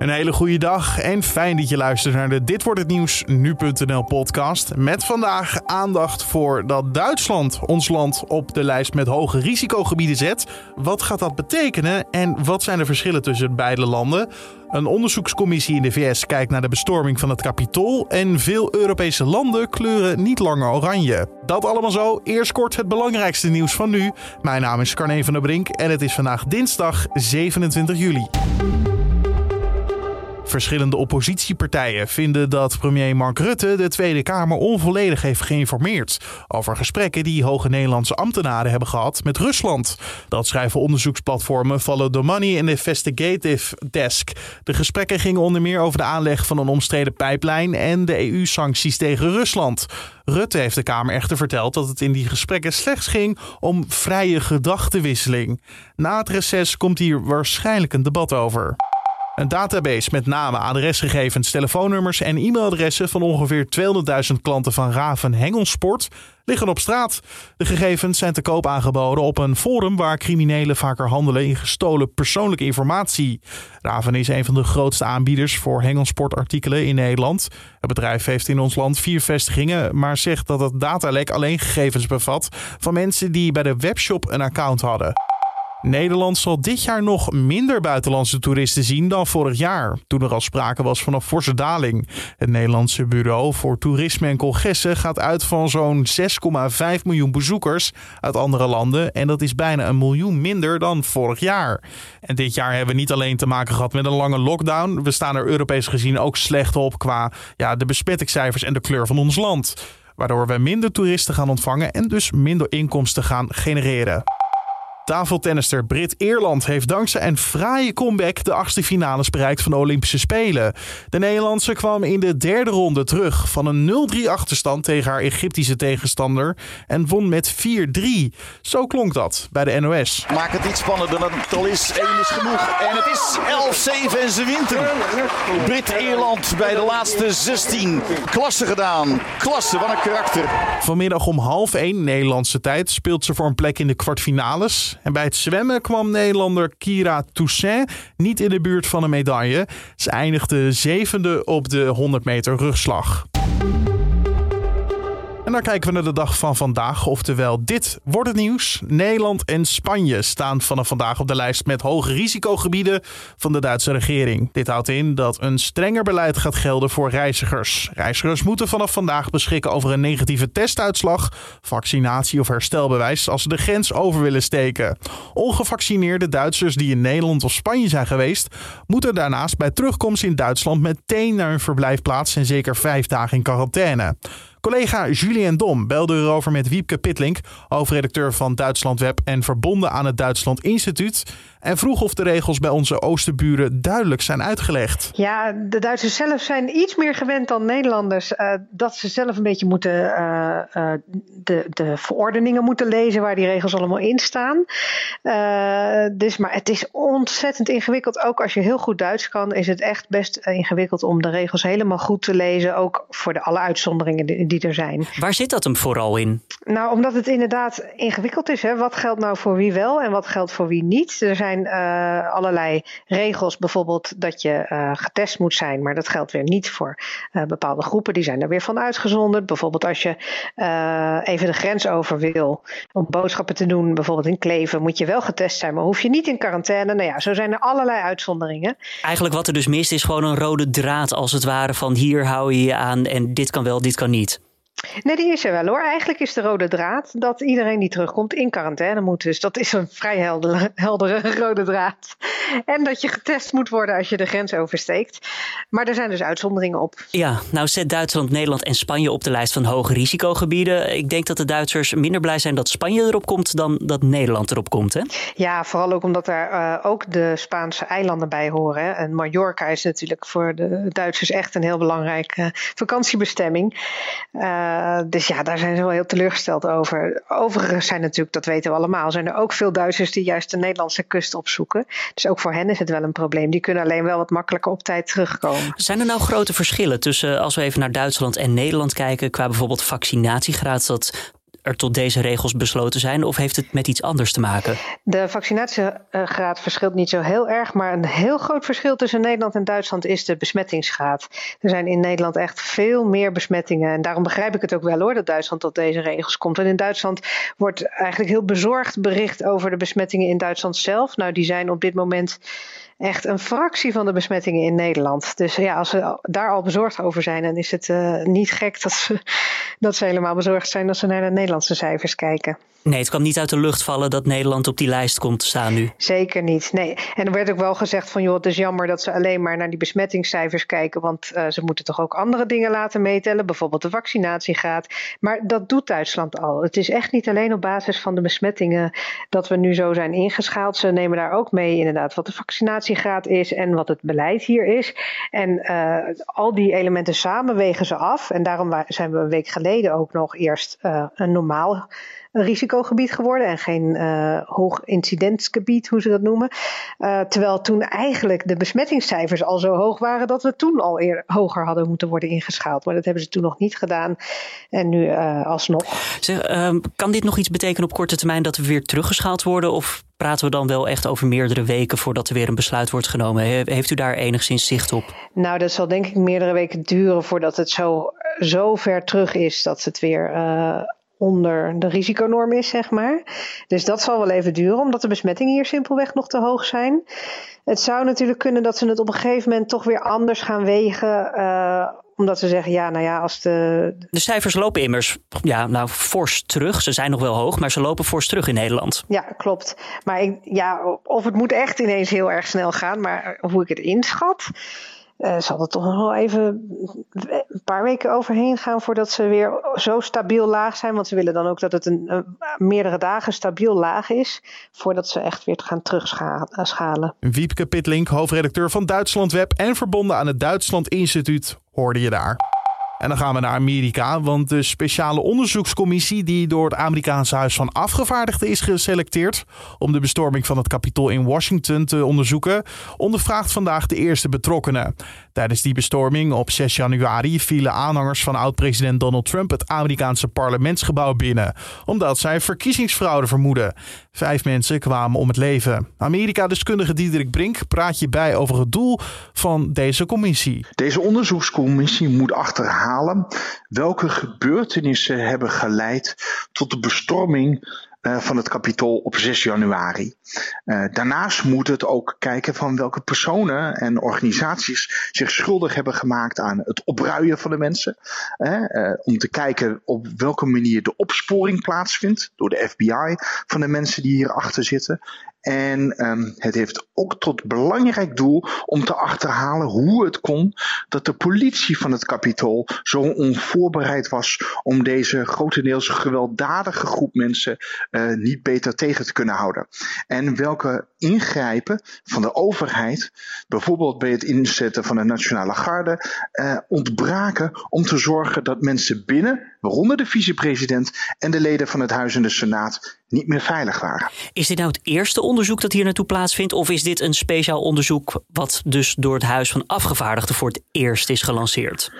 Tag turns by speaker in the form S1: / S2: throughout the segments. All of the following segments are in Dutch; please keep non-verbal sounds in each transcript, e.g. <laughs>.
S1: Een hele goede dag en fijn dat je luistert naar de Dit wordt het nieuws nu.nl podcast. Met vandaag aandacht voor dat Duitsland ons land op de lijst met hoge risicogebieden zet. Wat gaat dat betekenen en wat zijn de verschillen tussen beide landen? Een onderzoekscommissie in de VS kijkt naar de bestorming van het Capitool en veel Europese landen kleuren niet langer oranje. Dat allemaal zo. Eerst kort het belangrijkste nieuws van nu. Mijn naam is Carne van der Brink en het is vandaag dinsdag 27 juli. Verschillende oppositiepartijen vinden dat premier Mark Rutte de Tweede Kamer onvolledig heeft geïnformeerd over gesprekken die hoge Nederlandse ambtenaren hebben gehad met Rusland. Dat schrijven onderzoeksplatformen Follow the Money en Investigative Desk. De gesprekken gingen onder meer over de aanleg van een omstreden pijplijn en de EU-sancties tegen Rusland. Rutte heeft de Kamer echter verteld dat het in die gesprekken slechts ging om vrije gedachtenwisseling. Na het reces komt hier waarschijnlijk een debat over. Een database met namen, adresgegevens, telefoonnummers en e-mailadressen van ongeveer 200.000 klanten van Raven Hengelsport liggen op straat. De gegevens zijn te koop aangeboden op een forum waar criminelen vaker handelen in gestolen persoonlijke informatie. Raven is een van de grootste aanbieders voor hengelsportartikelen in Nederland. Het bedrijf heeft in ons land vier vestigingen, maar zegt dat het datalek alleen gegevens bevat van mensen die bij de webshop een account hadden. Nederland zal dit jaar nog minder buitenlandse toeristen zien dan vorig jaar, toen er al sprake was van een forse daling. Het Nederlandse Bureau voor Toerisme en Congressen gaat uit van zo'n 6,5 miljoen bezoekers uit andere landen en dat is bijna een miljoen minder dan vorig jaar. En dit jaar hebben we niet alleen te maken gehad met een lange lockdown, we staan er Europees gezien ook slecht op qua ja, de besmettingscijfers en de kleur van ons land. Waardoor we minder toeristen gaan ontvangen en dus minder inkomsten gaan genereren. Tafeltennister Brit Eerland heeft dankzij een fraaie comeback de achtste finales bereikt van de Olympische Spelen. De Nederlandse kwam in de derde ronde terug van een 0-3 achterstand tegen haar Egyptische tegenstander en won met 4-3. Zo klonk dat bij de NOS.
S2: Maak het iets spannender dan het al is. 1 is genoeg. En het is 11-7 en ze wint hem. Brit Eerland bij de laatste 16. Klasse gedaan. Klasse, wat een karakter.
S1: Vanmiddag om half 1 Nederlandse tijd speelt ze voor een plek in de kwartfinales. En bij het zwemmen kwam Nederlander Kira Toussaint niet in de buurt van een medaille. Ze eindigde zevende op de 100 meter rugslag. En dan kijken we naar de dag van vandaag. Oftewel, dit wordt het nieuws. Nederland en Spanje staan vanaf vandaag op de lijst met hoge risicogebieden van de Duitse regering. Dit houdt in dat een strenger beleid gaat gelden voor reizigers. Reizigers moeten vanaf vandaag beschikken over een negatieve testuitslag, vaccinatie of herstelbewijs als ze de grens over willen steken. Ongevaccineerde Duitsers die in Nederland of Spanje zijn geweest, moeten daarnaast bij terugkomst in Duitsland meteen naar hun verblijfplaats en zeker vijf dagen in quarantaine. Collega Julien Dom belde erover met Wiepke Pitlink, hoofdredacteur van Duitsland Web en verbonden aan het Duitsland Instituut en vroeg of de regels bij onze oosterburen duidelijk zijn uitgelegd.
S3: Ja, de Duitsers zelf zijn iets meer gewend dan Nederlanders. Uh, dat ze zelf een beetje moeten uh, uh, de, de verordeningen moeten lezen waar die regels allemaal in staan. dus, maar het is ontzettend ingewikkeld. Ook als je heel goed Duits kan, is het echt best ingewikkeld om de regels helemaal goed te lezen. Ook voor de alle uitzonderingen die, die er zijn.
S4: Waar zit dat hem vooral in?
S3: Nou, omdat het inderdaad ingewikkeld is. Hè? Wat geldt nou voor wie wel en wat geldt voor wie niet? Er zijn zijn uh, allerlei regels, bijvoorbeeld dat je uh, getest moet zijn, maar dat geldt weer niet voor uh, bepaalde groepen. Die zijn er weer van uitgezonderd. Bijvoorbeeld als je even de grens over wil om boodschappen te doen, bijvoorbeeld in Kleven, moet je wel getest zijn, maar hoef je niet in quarantaine. Nou ja, zo zijn er allerlei uitzonderingen.
S4: Eigenlijk wat er dus mist is gewoon een rode draad als het ware van hier hou je je aan en dit kan wel, dit kan niet.
S3: Nee, die is er wel hoor. Eigenlijk is de rode draad dat iedereen die terugkomt in quarantaine moet. Dus dat is een vrij heldere, heldere rode draad. En dat je getest moet worden als je de grens oversteekt. Maar er zijn dus uitzonderingen op.
S4: Ja, nou zet Duitsland, Nederland en Spanje op de lijst van hoge risicogebieden. Ik denk dat de Duitsers minder blij zijn dat Spanje erop komt dan dat Nederland erop komt. Hè?
S3: Ja, vooral ook omdat daar uh, ook de Spaanse eilanden bij horen. Hè. En Mallorca is natuurlijk voor de Duitsers echt een heel belangrijke vakantiebestemming. Uh, uh, dus ja, daar zijn ze wel heel teleurgesteld over. Overigens zijn natuurlijk, dat weten we allemaal, zijn er ook veel Duitsers die juist de Nederlandse kust opzoeken. Dus ook voor hen is het wel een probleem. Die kunnen alleen wel wat makkelijker op tijd terugkomen.
S4: Zijn er nou grote verschillen tussen, als we even naar Duitsland en Nederland kijken, qua bijvoorbeeld vaccinatiegraad? Dat er tot deze regels besloten zijn? Of heeft het met iets anders te maken?
S3: De vaccinatiegraad verschilt niet zo heel erg. Maar een heel groot verschil tussen Nederland en Duitsland is de besmettingsgraad. Er zijn in Nederland echt veel meer besmettingen. En daarom begrijp ik het ook wel hoor dat Duitsland tot deze regels komt. En in Duitsland wordt eigenlijk heel bezorgd bericht over de besmettingen in Duitsland zelf. Nou, die zijn op dit moment echt een fractie van de besmettingen in Nederland. Dus ja, als ze daar al bezorgd over zijn, dan is het uh, niet gek dat ze, <laughs> dat ze helemaal bezorgd zijn als ze naar de Nederlandse cijfers kijken.
S4: Nee, het kwam niet uit de lucht vallen dat Nederland op die lijst komt te staan nu.
S3: Zeker niet. Nee. En er werd ook wel gezegd van joh, het is jammer dat ze alleen maar naar die besmettingscijfers kijken. Want uh, ze moeten toch ook andere dingen laten meetellen, bijvoorbeeld de vaccinatiegraad. Maar dat doet Duitsland al. Het is echt niet alleen op basis van de besmettingen dat we nu zo zijn ingeschaald. Ze nemen daar ook mee inderdaad wat de vaccinatiegraad is en wat het beleid hier is. En uh, al die elementen samen wegen ze af. En daarom zijn we een week geleden ook nog eerst uh, een normaal een risicogebied geworden en geen uh, hoog incidentsgebied, hoe ze dat noemen. Uh, terwijl toen eigenlijk de besmettingscijfers al zo hoog waren dat we toen al eer hoger hadden moeten worden ingeschaald. Maar dat hebben ze toen nog niet gedaan en nu uh, alsnog.
S4: Zeg, uh, kan dit nog iets betekenen op korte termijn dat we weer teruggeschaald worden? Of praten we dan wel echt over meerdere weken voordat er weer een besluit wordt genomen? Heeft u daar enigszins zicht op?
S3: Nou, dat zal denk ik meerdere weken duren voordat het zo, zo ver terug is dat het weer onder de risiconorm is, zeg maar. Dus dat zal wel even duren, omdat de besmettingen hier simpelweg nog te hoog zijn. Het zou natuurlijk kunnen dat ze het op een gegeven moment toch weer anders gaan wegen. Uh, omdat ze zeggen, ja, nou ja, als de.
S4: De cijfers lopen immers, ja, nou, fors terug. Ze zijn nog wel hoog, maar ze lopen fors terug in Nederland.
S3: Ja, klopt. Maar ik, ja, of het moet echt ineens heel erg snel gaan, maar hoe ik het inschat uh, zal er toch nog wel even een paar weken overheen gaan voordat ze weer zo stabiel laag zijn. Want ze willen dan ook dat het een, een meerdere dagen stabiel laag is. Voordat ze echt weer gaan terugschalen.
S1: Wiepke Pitlink, hoofdredacteur van Duitsland Web en verbonden aan het Duitsland Instituut, hoorde je daar. En dan gaan we naar Amerika, want de speciale onderzoekscommissie die door het Amerikaanse Huis van Afgevaardigden is geselecteerd om de bestorming van het Capitool in Washington te onderzoeken, ondervraagt vandaag de eerste betrokkenen. Tijdens die bestorming op 6 januari vielen aanhangers van oud-president Donald Trump het Amerikaanse parlementsgebouw binnen, omdat zij verkiezingsfraude vermoeden. Vijf mensen kwamen om het leven. Amerika-deskundige Diederik Brink praat je bij over het doel van deze commissie.
S5: Deze onderzoekscommissie moet achterhalen welke gebeurtenissen hebben geleid tot de bestorming van het kapitool op 6 januari. Uh, daarnaast moet het ook kijken van welke personen en organisaties zich schuldig hebben gemaakt aan het opruien van de mensen. Uh, om te kijken op welke manier de opsporing plaatsvindt door de FBI van de mensen die hierachter zitten. En um, het heeft ook tot belangrijk doel om te achterhalen hoe het kon dat de politie van het kapitool zo onvoorbereid was om deze grotendeels gewelddadige groep mensen uh, niet beter tegen te kunnen houden. En welke ingrijpen van de overheid, bijvoorbeeld bij het inzetten van de nationale garde, uh, ontbraken om te zorgen dat mensen binnen, waaronder de vicepresident en de leden van het Huis en de Senaat, niet meer veilig waren.
S4: Is dit nou het eerste onderzoek dat hier naartoe plaatsvindt? Of is dit een speciaal onderzoek wat dus door het Huis van Afgevaardigden voor het eerst is gelanceerd?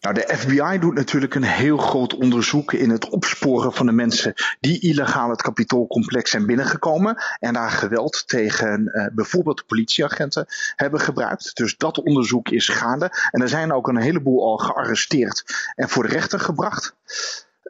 S5: Nou, de FBI doet natuurlijk een heel groot onderzoek in het opsporen van de mensen die illegaal het kapitoolcomplex zijn binnengekomen en daar geweld tegen uh, bijvoorbeeld politieagenten hebben gebruikt. Dus dat onderzoek is gaande en er zijn ook een heleboel al gearresteerd en voor de rechter gebracht.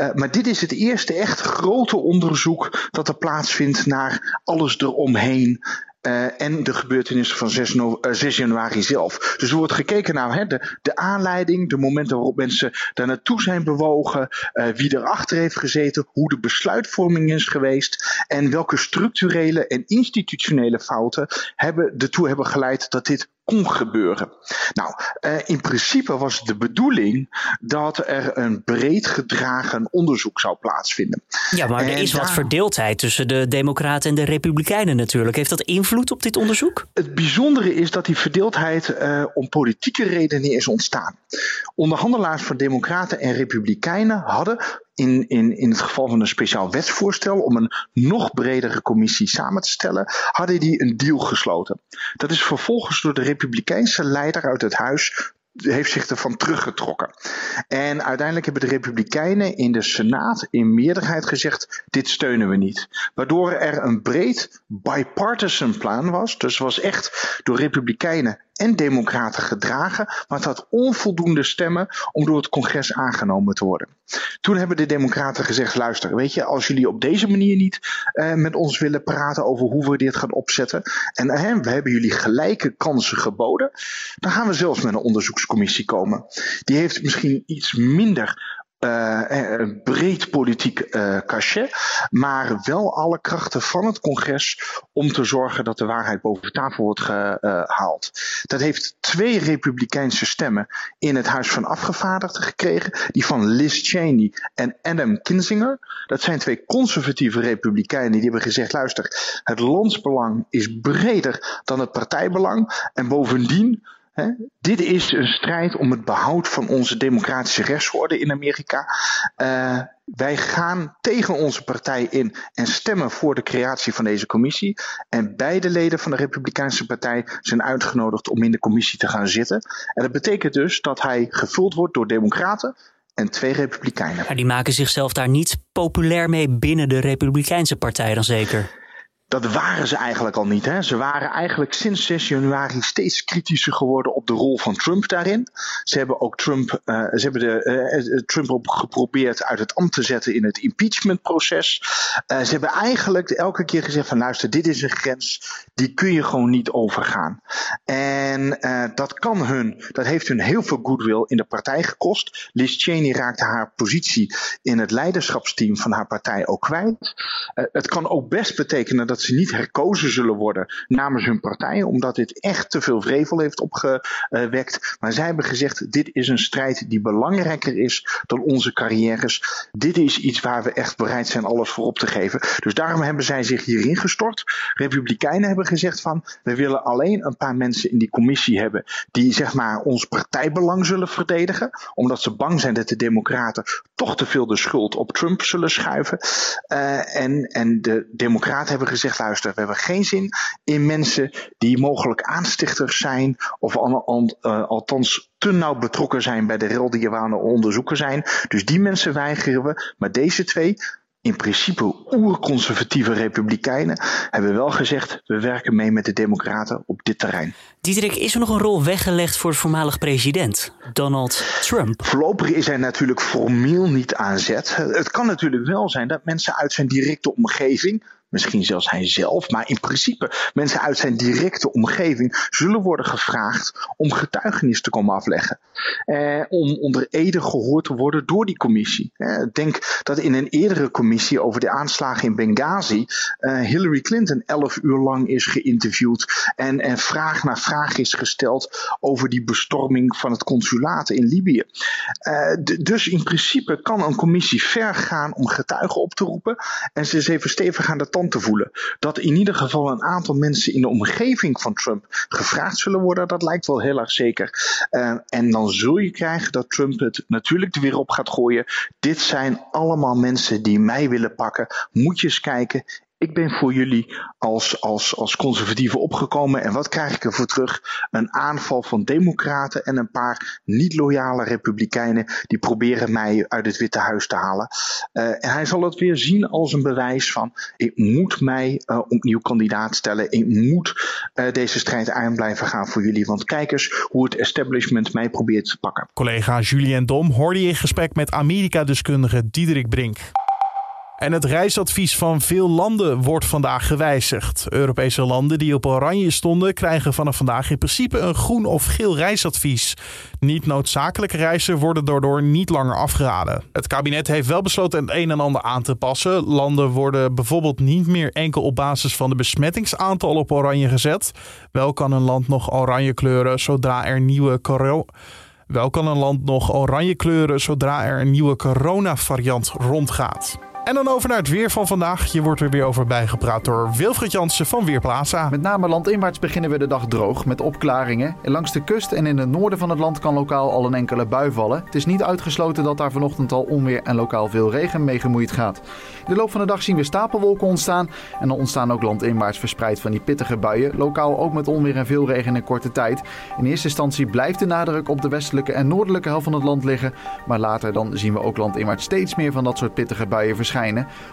S5: Uh, maar dit is het eerste echt grote onderzoek dat er plaatsvindt naar alles eromheen. Uh, en de gebeurtenissen van 6, no 6, januari zelf. Dus er wordt gekeken naar hè, de, de aanleiding, de momenten waarop mensen daar naartoe zijn bewogen, uh, wie erachter heeft gezeten, hoe de besluitvorming is geweest en welke structurele en institutionele fouten hebben, ertoe hebben geleid dat dit kon gebeuren. Nou, uh, in principe was de bedoeling dat er een breed gedragen onderzoek zou plaatsvinden.
S4: Ja, maar er en is daar... wat verdeeldheid tussen de Democraten en de Republikeinen natuurlijk. Heeft dat invloed op dit onderzoek?
S5: Het bijzondere is dat die verdeeldheid uh, om politieke redenen is ontstaan. Onderhandelaars van Democraten en Republikeinen hadden in, in, in het geval van een speciaal wetsvoorstel om een nog bredere commissie samen te stellen, hadden die een deal gesloten. Dat is vervolgens door de republikeinse leider uit het huis heeft zich ervan teruggetrokken. En uiteindelijk hebben de Republikeinen in de Senaat in meerderheid gezegd: dit steunen we niet. Waardoor er een breed bipartisan plan was. Dus was echt door Republikeinen en Democraten gedragen, maar het had onvoldoende stemmen om door het congres aangenomen te worden. Toen hebben de Democraten gezegd: luister, weet je, als jullie op deze manier niet uh, met ons willen praten over hoe we dit gaan opzetten, en uh, we hebben jullie gelijke kansen geboden, dan gaan we zelfs met een onderzoekscommissie komen. Die heeft misschien iets minder uh, een breed politiek uh, cachet, maar wel alle krachten van het congres om te zorgen dat de waarheid boven tafel wordt gehaald. Dat heeft twee republikeinse stemmen in het Huis van Afgevaardigden gekregen, die van Liz Cheney en Adam Kinzinger. Dat zijn twee conservatieve republikeinen die hebben gezegd: luister, het landsbelang is breder dan het partijbelang en bovendien dit is een strijd om het behoud van onze democratische rechtsorde in Amerika. Uh, wij gaan tegen onze partij in en stemmen voor de creatie van deze commissie. En beide leden van de Republikeinse Partij zijn uitgenodigd om in de commissie te gaan zitten. En dat betekent dus dat hij gevuld wordt door Democraten en twee Republikeinen.
S4: Maar die maken zichzelf daar niet populair mee binnen de Republikeinse Partij dan zeker?
S5: Dat waren ze eigenlijk al niet. Hè. Ze waren eigenlijk sinds 6 januari steeds kritischer geworden op de rol van Trump daarin. Ze hebben ook Trump, uh, ze hebben de, uh, Trump op geprobeerd uit het ambt te zetten in het impeachmentproces. Uh, ze hebben eigenlijk elke keer gezegd van luister, dit is een grens, die kun je gewoon niet overgaan. En dat kan hun, dat heeft hun heel veel goodwill in de partij gekost. Liz Cheney raakte haar positie in het leiderschapsteam van haar partij ook kwijt. het kan ook best betekenen dat ze niet herkozen zullen worden namens hun partij, omdat dit echt te veel vrevel heeft opgewekt. Maar zij hebben gezegd: dit is een strijd die belangrijker is dan onze carrières. Dit is iets waar we echt bereid zijn alles voor op te geven. Dus daarom hebben zij zich hierin gestort. Republikeinen hebben gezegd van we willen alleen een paar mensen in die commissie hebben die zeg maar ons partijbelang zullen verdedigen, omdat ze bang zijn dat de democraten toch te veel de schuld op Trump zullen schuiven. Uh, en, en de democraten hebben gezegd luister, we hebben geen zin in mensen die mogelijk aanstichters zijn of al, al, uh, althans te nauw betrokken zijn bij de rel die we aan het onderzoeken zijn. Dus die mensen weigeren we. Maar deze twee, in principe oerconservatieve republikeinen hebben wel gezegd: we werken mee met de Democraten op dit terrein.
S4: Diederik, is er nog een rol weggelegd voor de voormalig president, Donald Trump?
S5: Voorlopig is hij natuurlijk formeel niet aan zet. Het kan natuurlijk wel zijn dat mensen uit zijn directe omgeving misschien zelfs hij zelf, maar in principe mensen uit zijn directe omgeving zullen worden gevraagd om getuigenis te komen afleggen. Eh, om onder ede gehoord te worden door die commissie. Eh, denk dat in een eerdere commissie over de aanslagen in Benghazi eh, Hillary Clinton elf uur lang is geïnterviewd en, en vraag na vraag is gesteld over die bestorming van het consulaat in Libië. Eh, dus in principe kan een commissie ver gaan om getuigen op te roepen en ze eens even stevig aan de te voelen. Dat in ieder geval een aantal mensen in de omgeving van Trump gevraagd zullen worden, dat lijkt wel heel erg zeker. Uh, en dan zul je krijgen dat Trump het natuurlijk er weer op gaat gooien. Dit zijn allemaal mensen die mij willen pakken. Moet je eens kijken ik ben voor jullie als, als, als conservatieven opgekomen. En wat krijg ik ervoor terug? Een aanval van democraten en een paar niet loyale republikeinen die proberen mij uit het Witte Huis te halen. Uh, en hij zal het weer zien als een bewijs van ik moet mij uh, opnieuw kandidaat stellen. Ik moet uh, deze strijd aan blijven gaan voor jullie. Want kijk eens hoe het establishment mij probeert te pakken.
S1: Collega Julien Dom hoorde je in gesprek met Amerika-deskundige Diederik Brink. En het reisadvies van veel landen wordt vandaag gewijzigd. Europese landen die op oranje stonden krijgen vanaf vandaag in principe een groen of geel reisadvies. Niet noodzakelijke reizen worden daardoor niet langer afgeraden. Het kabinet heeft wel besloten het een en ander aan te passen. Landen worden bijvoorbeeld niet meer enkel op basis van de besmettingsaantal op oranje gezet. Wel kan een land nog oranje kleuren zodra er nieuwe. Wel kan een land nog oranje kleuren zodra er een nieuwe coronavariant rondgaat. En dan over naar het weer van vandaag. Je wordt er weer over bijgepraat door Wilfried Jansen van Weerplaza.
S6: Met name landinwaarts beginnen we de dag droog met opklaringen. En langs de kust en in het noorden van het land kan lokaal al een enkele bui vallen. Het is niet uitgesloten dat daar vanochtend al onweer en lokaal veel regen mee gemoeid gaat. In de loop van de dag zien we stapelwolken ontstaan. En dan ontstaan ook landinwaarts verspreid van die pittige buien. Lokaal ook met onweer en veel regen in korte tijd. In eerste instantie blijft de nadruk op de westelijke en noordelijke helft van het land liggen. Maar later dan zien we ook landinwaarts steeds meer van dat soort pittige buien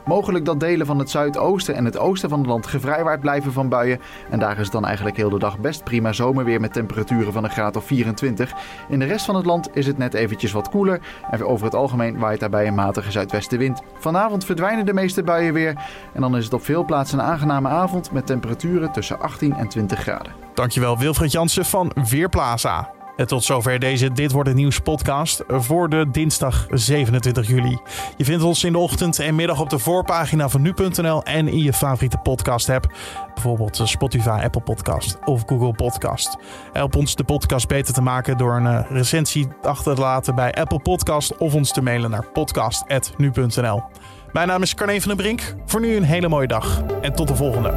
S6: Mogelijk dat delen van het zuidoosten en het oosten van het land gevrijwaard blijven van buien. En daar is het dan eigenlijk heel de dag best prima zomerweer met temperaturen van een graad of 24. In de rest van het land is het net eventjes wat koeler. En over het algemeen waait daarbij een matige zuidwestenwind. Vanavond verdwijnen de meeste buien weer. En dan is het op veel plaatsen een aangename avond met temperaturen tussen 18 en 20 graden.
S1: Dankjewel Wilfried Jansen van Weerplaza. En tot zover deze Dit Wordt Het Nieuws podcast voor de dinsdag 27 juli. Je vindt ons in de ochtend en middag op de voorpagina van nu.nl en in je favoriete podcast app. Bijvoorbeeld Spotify, Apple Podcast of Google Podcast. Help ons de podcast beter te maken door een eh, recensie achter te laten bij Apple Podcast of ons te mailen naar podcast.nu.nl. Mijn naam is Carne van den Brink. Voor nu een hele mooie dag en tot de volgende.